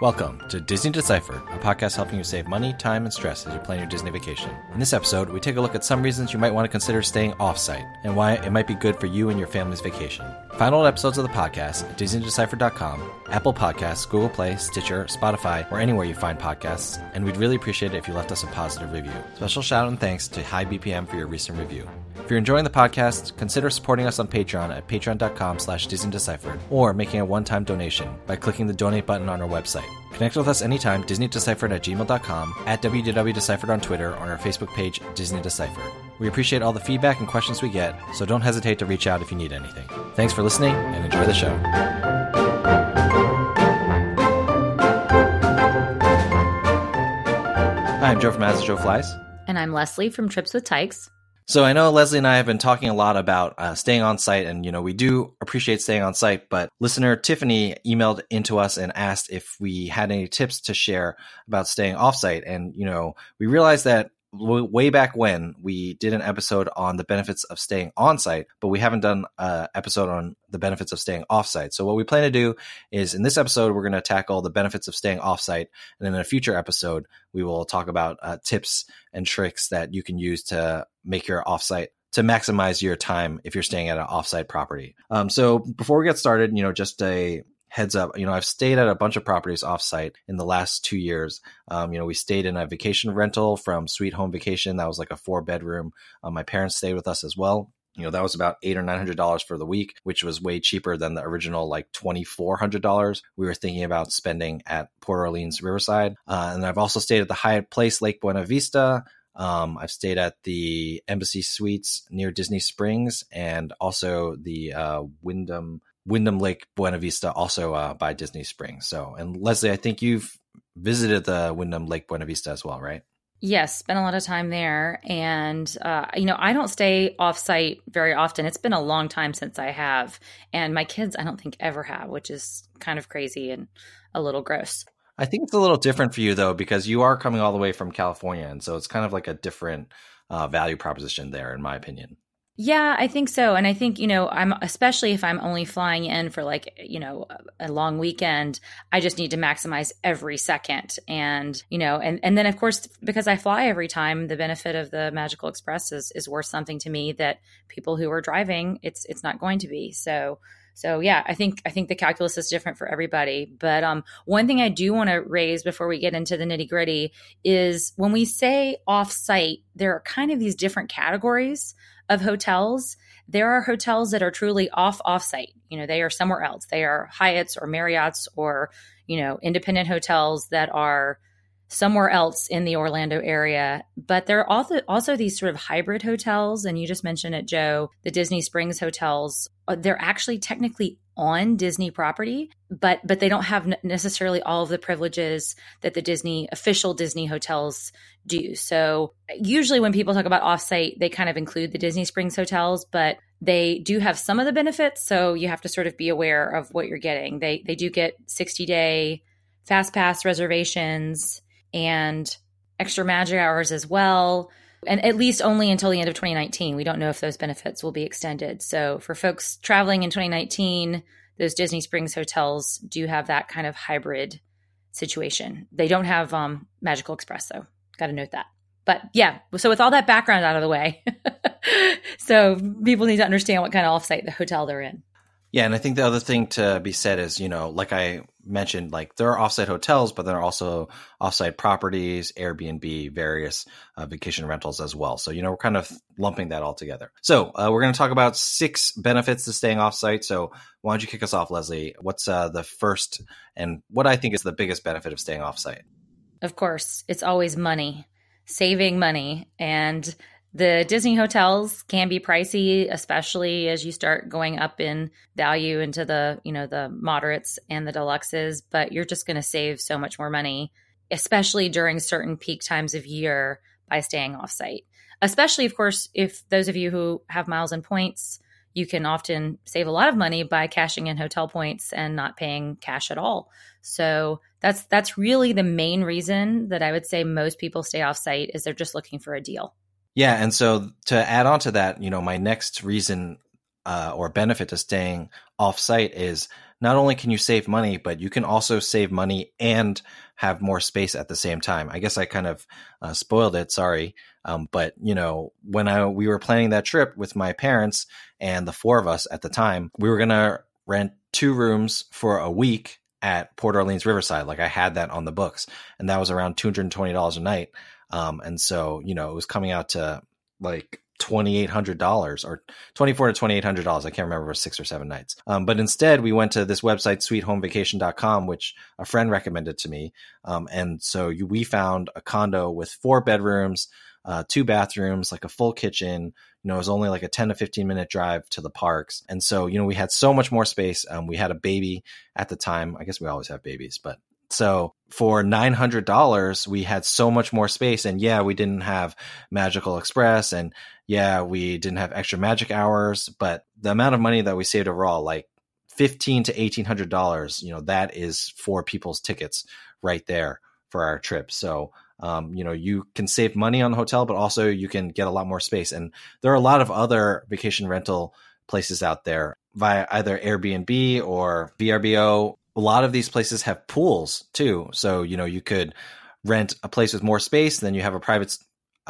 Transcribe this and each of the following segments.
Welcome to Disney Deciphered, a podcast helping you save money, time, and stress as you plan your Disney vacation. In this episode, we take a look at some reasons you might want to consider staying off-site and why it might be good for you and your family's vacation. Find all episodes of the podcast at DisneyDeciphered.com, Apple Podcasts, Google Play, Stitcher, Spotify, or anywhere you find podcasts, and we'd really appreciate it if you left us a positive review. Special shout out and thanks to High BPM for your recent review. If you're enjoying the podcast, consider supporting us on Patreon at patreon.com slash DisneyDeciphered or making a one-time donation by clicking the donate button on our website. Connect with us anytime, DisneyDeciphered at gmail.com, at WDW Deciphered on Twitter, or on our Facebook page, Disney Deciphered. We appreciate all the feedback and questions we get, so don't hesitate to reach out if you need anything. Thanks for listening, and enjoy the show. Hi, I'm Joe from As Joe Flies. And I'm Leslie from Trips with Tykes. So I know Leslie and I have been talking a lot about uh, staying on site, and you know we do appreciate staying on site. But listener Tiffany emailed into us and asked if we had any tips to share about staying off site, and you know we realized that way back when we did an episode on the benefits of staying on site, but we haven't done an episode on the benefits of staying off site. So what we plan to do is in this episode, we're going to tackle the benefits of staying off site. And in a future episode, we will talk about uh, tips and tricks that you can use to make your offsite to maximize your time if you're staying at an offsite property. Um, so before we get started, you know, just a heads up, you know, I've stayed at a bunch of properties offsite in the last two years. Um, you know, we stayed in a vacation rental from Sweet Home Vacation. That was like a four bedroom. Um, my parents stayed with us as well. You know, that was about eight or nine hundred dollars for the week, which was way cheaper than the original like twenty four hundred dollars we were thinking about spending at Port Orleans Riverside. Uh, and I've also stayed at the Hyatt Place Lake Buena Vista. Um, I've stayed at the Embassy Suites near Disney Springs and also the uh, Wyndham Wyndham Lake Buena Vista, also uh, by Disney Springs. So, and Leslie, I think you've visited the Wyndham Lake Buena Vista as well, right? Yes, spent a lot of time there. And, uh, you know, I don't stay off site very often. It's been a long time since I have. And my kids, I don't think ever have, which is kind of crazy and a little gross. I think it's a little different for you, though, because you are coming all the way from California. And so it's kind of like a different uh, value proposition there, in my opinion. Yeah, I think so. And I think, you know, I'm especially if I'm only flying in for like, you know, a long weekend, I just need to maximize every second. And, you know, and, and then of course, because I fly every time, the benefit of the Magical Express is, is worth something to me that people who are driving, it's, it's not going to be. So, so yeah, I think I think the calculus is different for everybody. But um, one thing I do want to raise before we get into the nitty gritty is when we say off site, there are kind of these different categories of hotels, there are hotels that are truly off offsite. You know, they are somewhere else. They are Hyatts or Marriott's or, you know, independent hotels that are somewhere else in the Orlando area. But there are also also these sort of hybrid hotels, and you just mentioned it, Joe, the Disney Springs hotels. Uh, they're actually technically on Disney property, but but they don't have necessarily all of the privileges that the Disney official Disney hotels do. So usually when people talk about offsite, they kind of include the Disney Springs hotels, but they do have some of the benefits. So you have to sort of be aware of what you're getting. They they do get 60 day fast pass reservations and extra magic hours as well. And at least only until the end of 2019. We don't know if those benefits will be extended. So for folks traveling in 2019, those Disney Springs hotels do have that kind of hybrid situation. They don't have um, Magical Express though. Got to note that. But yeah, so with all that background out of the way, so people need to understand what kind of offsite the hotel they're in. Yeah, and I think the other thing to be said is, you know, like I mentioned, like there are offsite hotels, but there are also offsite properties, Airbnb, various uh, vacation rentals as well. So, you know, we're kind of lumping that all together. So, uh, we're going to talk about six benefits to staying offsite. So, why don't you kick us off, Leslie? What's uh, the first and what I think is the biggest benefit of staying offsite? Of course, it's always money, saving money. And the Disney hotels can be pricey, especially as you start going up in value into the, you know, the moderates and the deluxes, but you're just going to save so much more money, especially during certain peak times of year by staying off site. Especially, of course, if those of you who have miles and points, you can often save a lot of money by cashing in hotel points and not paying cash at all. So that's that's really the main reason that I would say most people stay off site is they're just looking for a deal. Yeah, and so to add on to that, you know, my next reason uh, or benefit to staying off site is not only can you save money, but you can also save money and have more space at the same time. I guess I kind of uh, spoiled it. Sorry. Um, but you know, when I, we were planning that trip with my parents and the four of us at the time, we were to rent two rooms for a week at Port Orleans Riverside. Like I had that on the books and that was around $220 a night. Um, and so, you know, it was coming out to like $2,800 or 24 to $2,800. I can't remember was six or seven nights. Um, but instead we went to this website, sweethomevacation.com, which a friend recommended to me. Um, and so you, we found a condo with four bedrooms, uh, two bathrooms, like a full kitchen. You know, it was only like a 10 to 15 minute drive to the parks. And so, you know, we had so much more space. Um, we had a baby at the time. I guess we always have babies, but so for $900, we had so much more space. And yeah, we didn't have Magical Express. And yeah, we didn't have extra magic hours. But the amount of money that we saved overall, like fifteen to $1,800, you know, that is for people's tickets right there for our trip. So, um, you know, you can save money on the hotel, but also you can get a lot more space. And there are a lot of other vacation rental places out there via either Airbnb or VRBO a lot of these places have pools too. So, you know, you could rent a place with more space, then you have a private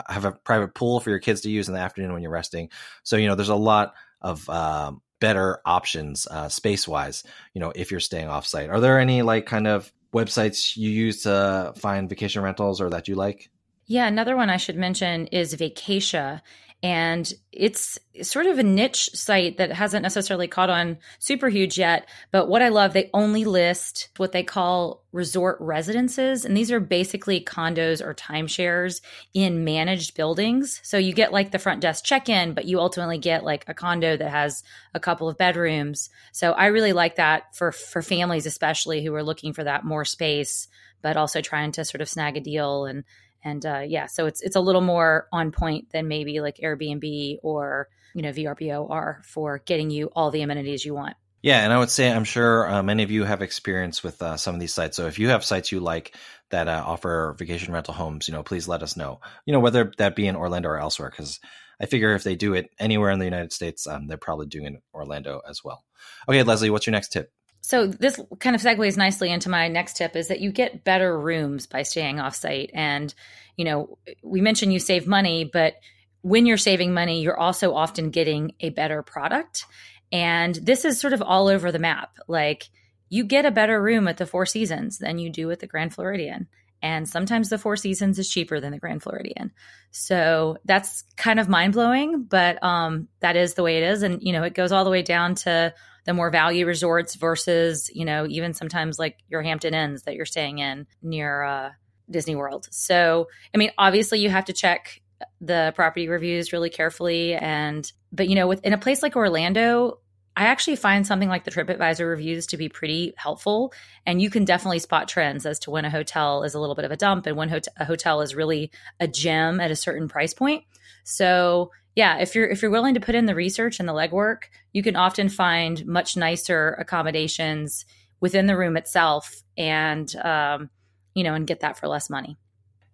have a private pool for your kids to use in the afternoon when you're resting. So, you know, there's a lot of um, better options uh, space wise, you know, if you're staying off site. Are there any like kind of websites you use to find vacation rentals or that you like? Yeah, another one I should mention is Vacatia and it's sort of a niche site that hasn't necessarily caught on super huge yet but what i love they only list what they call resort residences and these are basically condos or timeshares in managed buildings. So you get like the front desk check-in but you ultimately get like a condo that has a couple of bedrooms. So i really like that for for families especially who are looking for that more space but also trying to sort of snag a deal and and uh, yeah, so it's it's a little more on point than maybe like Airbnb or you know VRBO are for getting you all the amenities you want. Yeah, and I would say I'm sure uh, many of you have experience with uh, some of these sites. So if you have sites you like that uh, offer vacation rental homes, you know, please let us know. You know, whether that be in Orlando or elsewhere, because I figure if they do it anywhere in the United States, um, they're probably doing it in Orlando as well. Okay, Leslie, what's your next tip? So this kind of segues nicely into my next tip is that you get better rooms by staying off site and you know we mentioned you save money but when you're saving money you're also often getting a better product. And this is sort of all over the map. Like you get a better room at the four seasons than you do at the grand floridian. And sometimes the four seasons is cheaper than the grand floridian. So that's kind of mind-blowing but um, that is the way it is. And you know it goes all the way down to the more value resorts versus, you know, even sometimes like your Hampton Inns that you're staying in near uh, Disney World. So, I mean, obviously you have to check the property reviews really carefully. And, but, you know, with in a place like Orlando, I actually find something like the TripAdvisor reviews to be pretty helpful. And you can definitely spot trends as to when a hotel is a little bit of a dump and when a hotel is really a gem at a certain price point. So, yeah, if you're if you're willing to put in the research and the legwork, you can often find much nicer accommodations within the room itself, and um, you know, and get that for less money.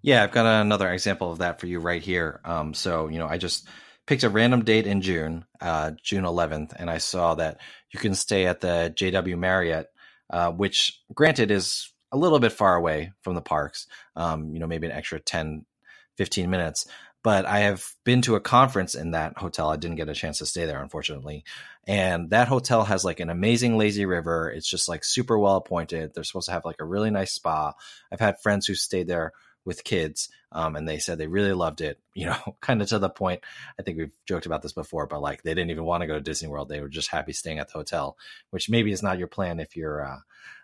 Yeah, I've got another example of that for you right here. Um, so you know, I just picked a random date in June, uh, June 11th, and I saw that you can stay at the JW Marriott, uh, which granted is a little bit far away from the parks. Um, you know, maybe an extra 10, 15 minutes, but I have been to a conference in that hotel. I didn't get a chance to stay there, unfortunately. And that hotel has like an amazing lazy river. It's just like super well appointed. They're supposed to have like a really nice spa. I've had friends who stayed there with kids, um, and they said they really loved it. You know, kind of to the point. I think we've joked about this before, but like they didn't even want to go to Disney World. They were just happy staying at the hotel, which maybe is not your plan if you're uh,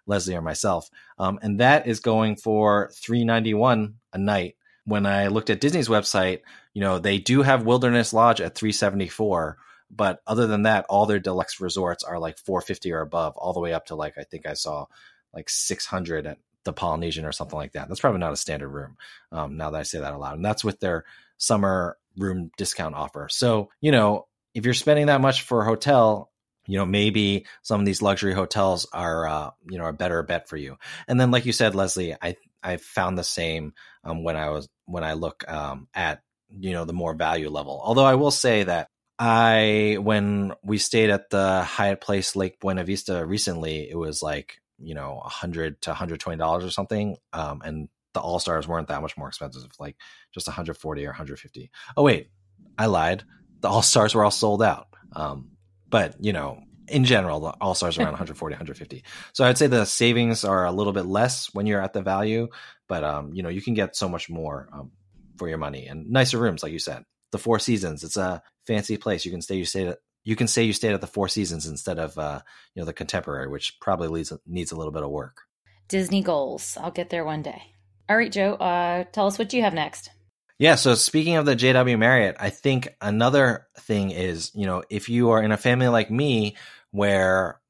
Leslie or myself. Um, and that is going for three ninety one a night when I looked at Disney's website, you know, they do have Wilderness Lodge at 374, but other than that, all their deluxe resorts are like 450 or above, all the way up to like I think I saw like 600 at the Polynesian or something like that. That's probably not a standard room. Um, now that I say that aloud, and that's with their summer room discount offer. So you know, if you're spending that much for a hotel, you know maybe some of these luxury hotels are uh, you know a better bet for you. And then, like you said, Leslie, I I found the same um, when I was when I look um, at you know the more value level. Although I will say that I when we stayed at the Hyatt Place Lake Buena Vista recently, it was like you know a hundred to hundred twenty dollars or something, um, and the All Stars weren't that much more expensive, like just 140 or 150. Oh wait, I lied. The All Stars were all sold out. Um, but you know, in general, the All Stars around 140, 150. So I'd say the savings are a little bit less when you're at the value, but um, you know, you can get so much more um, for your money and nicer rooms, like you said. The Four Seasons, it's a fancy place. You can stay. You stay at. You can say you stayed at the Four Seasons instead of uh, you know the Contemporary, which probably leads, needs a little bit of work. Disney goals. I'll get there one day. All right, Joe. Uh, tell us what you have next. Yeah. So speaking of the JW Marriott, I think another thing is, you know, if you are in a family like me where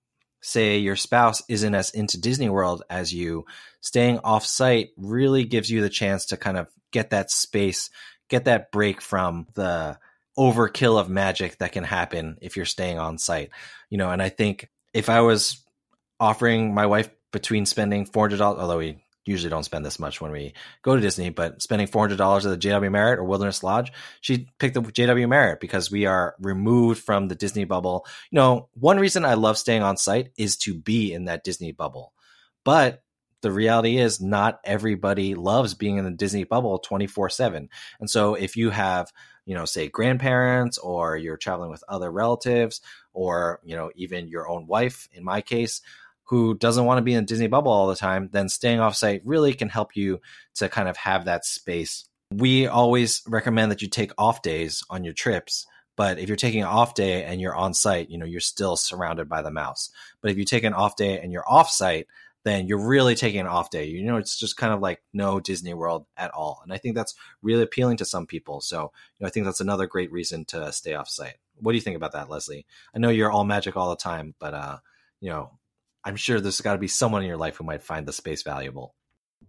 say your spouse isn't as into Disney World as you, staying off site really gives you the chance to kind of get that space, get that break from the overkill of magic that can happen if you're staying on site. You know, and I think if I was offering my wife between spending $400, although we usually don't spend this much when we go to Disney, but spending $400 at the JW Marriott or Wilderness Lodge, she picked the JW Marriott because we are removed from the Disney bubble. You know, one reason I love staying on site is to be in that Disney bubble. But the reality is not everybody loves being in the Disney bubble 24/7. And so if you have, you know, say grandparents or you're traveling with other relatives or, you know, even your own wife in my case, who doesn't want to be in a Disney bubble all the time, then staying off site really can help you to kind of have that space. We always recommend that you take off days on your trips. But if you're taking an off day and you're on site, you know, you're still surrounded by the mouse. But if you take an off day and you're off site, then you're really taking an off day. You know, it's just kind of like no Disney World at all. And I think that's really appealing to some people. So, you know, I think that's another great reason to stay off site. What do you think about that, Leslie? I know you're all magic all the time, but uh, you know, I'm sure there's got to be someone in your life who might find the space valuable.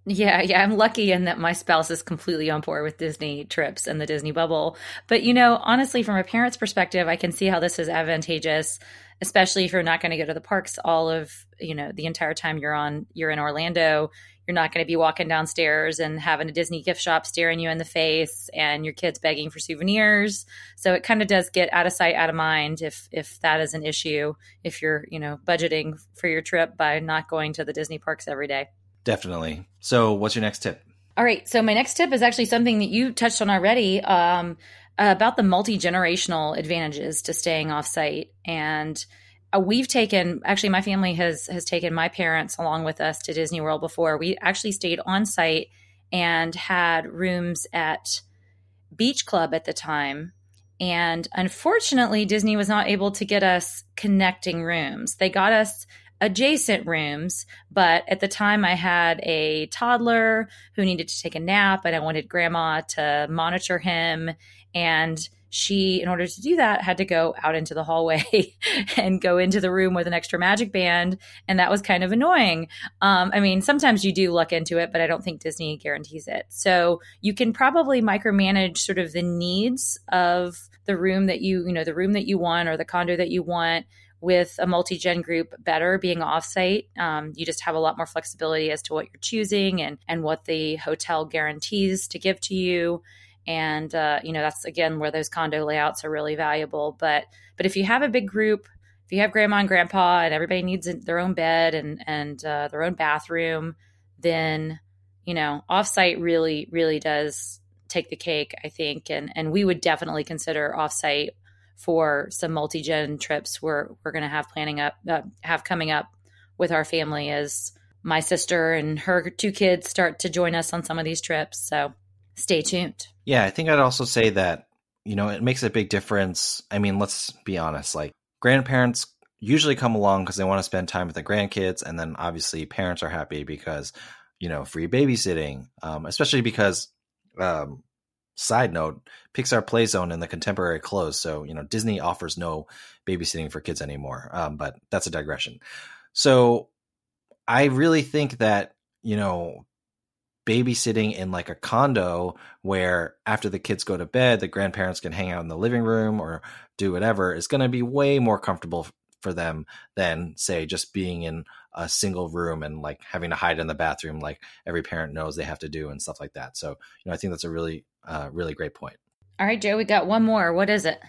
Yeah, yeah, I'm lucky in that my spouse is completely on board with Disney trips and the Disney bubble. But you know, honestly, from a parent's perspective, I can see how this is advantageous, especially if you're not going to go to the parks all of you know the entire time you're on you're in Orlando. You're not going to be walking downstairs and having a Disney gift shop staring you in the face and your kids begging for souvenirs. So it kind of does get out of sight, out of mind if if that is an issue. If you're you know budgeting for your trip by not going to the Disney parks every day. Definitely. So, what's your next tip? All right. So, my next tip is actually something that you touched on already um, about the multi generational advantages to staying off site. And Uh, we've taken actually my family has has taken my parents along with us to Disney World before. We actually stayed on site and had rooms at Beach Club at the time. And unfortunately, Disney was not able to get us connecting rooms. They got us adjacent rooms, but at the time I had a toddler who needed to take a nap and I wanted grandma to monitor him and she, in order to do that, had to go out into the hallway and go into the room with an extra magic band. And that was kind of annoying. Um, I mean, sometimes you do luck into it, but I don't think Disney guarantees it. So you can probably micromanage sort of the needs of the room that you, you know, the room that you want or the condo that you want with a multi-gen group better being offsite um, you just have a lot more flexibility as to what you're choosing and and what the hotel guarantees to give to you and uh, you know that's again where those condo layouts are really valuable. But but if you have a big group if you have grandma and grandpa and everybody needs their own bed and and uh, their own bathroom then you know offsite really really does take the cake i think. And and we would definitely consider offsite for some multi-gen trips we're we're going to have planning up uh, have coming up with our family as my sister and her two kids start to join us on some of these trips. So stay tuned yeah, I think I'd also say that, you know, it makes a big difference. I mean, let's be honest, like grandparents usually come along because they want to spend time with the grandkids. And then obviously parents are happy because, you know, free babysitting, um, especially because, um, side note, Pixar Play Zone and the contemporary closed. So, you know, Disney offers no babysitting for kids anymore. Um, but that's a digression. So I really think that, you know, babysitting in like a condo where after the kids go to bed, the grandparents can hang out in the living room or do whatever is going to be way more comfortable for them than say just being in a single room and like having to hide in the bathroom like every parent knows they have to do and stuff like that. So, you know, I think that's a really uh really great point. All right, Joe, we got one more. What is it?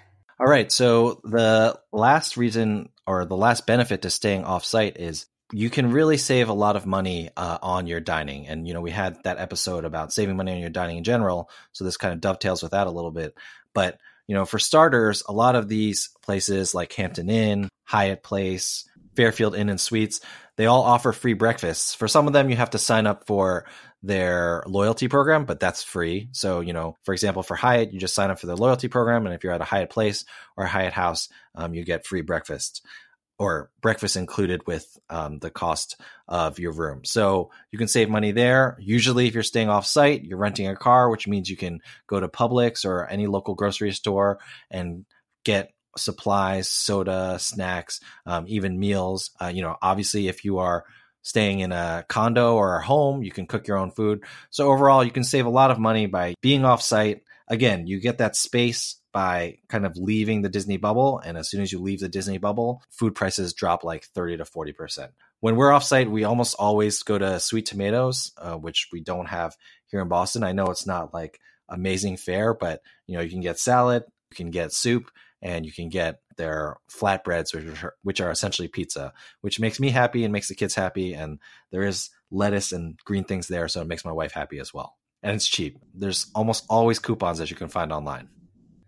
All right. So the last reason or the last benefit to staying off site is you can really save a lot of money uh, on your dining. And, you know, we had that episode about saving money on your dining in general. So this kind of dovetails with that a little bit. But, you know, for starters, a lot of these places like Hampton Inn, Hyatt Place, Fairfield Inn and Suites, they all offer free breakfasts. For some of them, you have to sign up for their loyalty program, but that's free. So, you know, for example, for Hyatt, you just sign up for their loyalty program. And if you're at a Hyatt Place or a Hyatt House, um, you get free breakfast or breakfast included with um, the cost of your room. So you can save money there. Usually, if you're staying off site, you're renting a car, which means you can go to Publix or any local grocery store and get supplies, soda, snacks, um, even meals. Uh, you know, obviously, if you are staying in a condo or a home, you can cook your own food. So overall, you can save a lot of money by being off site. Again, you get that space by kind of leaving the Disney bubble. And as soon as you leave the Disney bubble, food prices drop like 30 to 40%. When we're offsite, we almost always go to Sweet Tomatoes, uh, which we don't have here in Boston. I know it's not like amazing fare, but you know, you can get salad, you can get soup, and you can get their flatbreads, which are, which are essentially pizza, which makes me happy and makes the kids happy. And there is lettuce and green things there, so it makes my wife happy as well. And it's cheap. There's almost always coupons that you can find online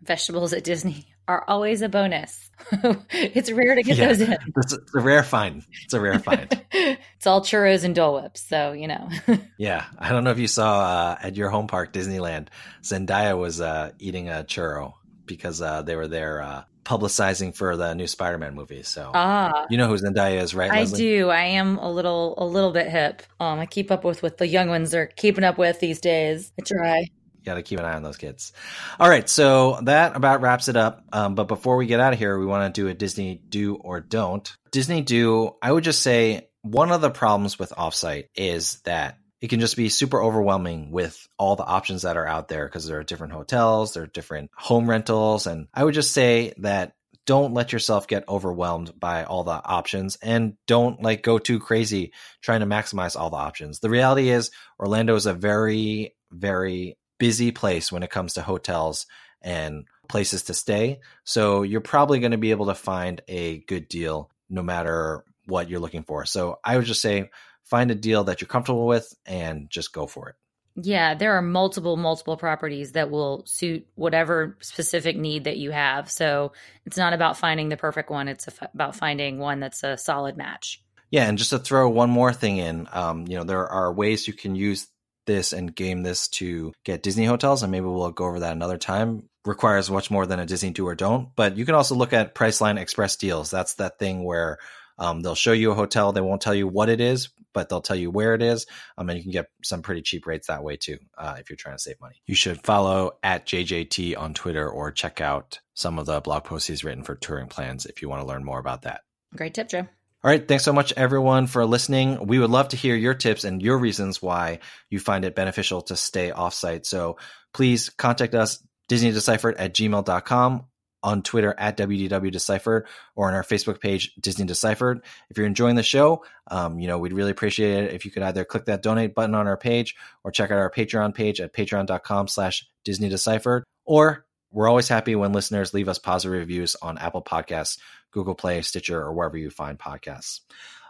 vegetables at Disney are always a bonus. it's rare to get yeah, those in. It's a, it's a, rare find. It's a rare find. it's all churros and Dole Whips, so you know. yeah, I don't know if you saw uh, at your home park, Disneyland, Zendaya was uh, eating a churro because uh, they were there uh, publicizing for the new Spider-Man movie. So ah, you know who Zendaya is, right? I Leslie? do. I am a little a little bit hip. Um, I keep up with what the young ones are keeping up with these days. I try got to keep an eye on those kids. All right, so that about wraps it up. Um, but before we get out of here, we want to do a Disney do or don't. Disney do, I would just say one of the problems with offsite is that it can just be super overwhelming with all the options that are out there because there are different hotels, there are different home rentals. And I would just say that don't let yourself get overwhelmed by all the options and don't like go too crazy trying to maximize all the options. The reality is Orlando is a very, very busy place when it comes to hotels and places to stay. So you're probably going to be able to find a good deal no matter what you're looking for. So I would just say find a deal that you're comfortable with and just go for it. Yeah, there are multiple, multiple properties that will suit whatever specific need that you have. So it's not about finding the perfect one, it's about finding one that's a solid match. Yeah, and just to throw one more thing in, um, you know, there are ways you can use this and game this to get Disney hotels, and maybe we'll go over that another time. Requires much more than a Disney do or don't, but you can also look at Priceline Express deals. That's that thing where um, they'll show you a hotel. They won't tell you what it is, but they'll tell you where it is. Um, and you can get some pretty cheap rates that way too, uh, if you're trying to save money. You should follow at JJT on Twitter or check out some of the blog posts he's written for touring plans if you want to learn more about that. Great tip, Joe. All right. Thanks so much, everyone, for listening. We would love to hear your tips and your reasons why you find it beneficial to stay offsite. So please contact us, DisneyDeciphered at gmail.com, on Twitter at WDW or on our Facebook page, Disney Deciphered. If you're enjoying the show, um, you know, we'd really appreciate it if you could either click that donate button on our page or check out our Patreon page at patreon.com slash Disney Deciphered. Or we're always happy when listeners leave us positive reviews on Apple Podcasts Google Play, Stitcher, or wherever you find podcasts.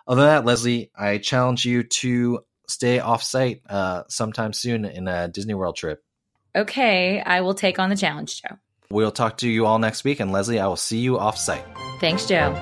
Other than that, Leslie, I challenge you to stay off site uh, sometime soon in a Disney World trip. Okay, I will take on the challenge, Joe. We'll talk to you all next week. And Leslie, I will see you off site. Thanks, Joe.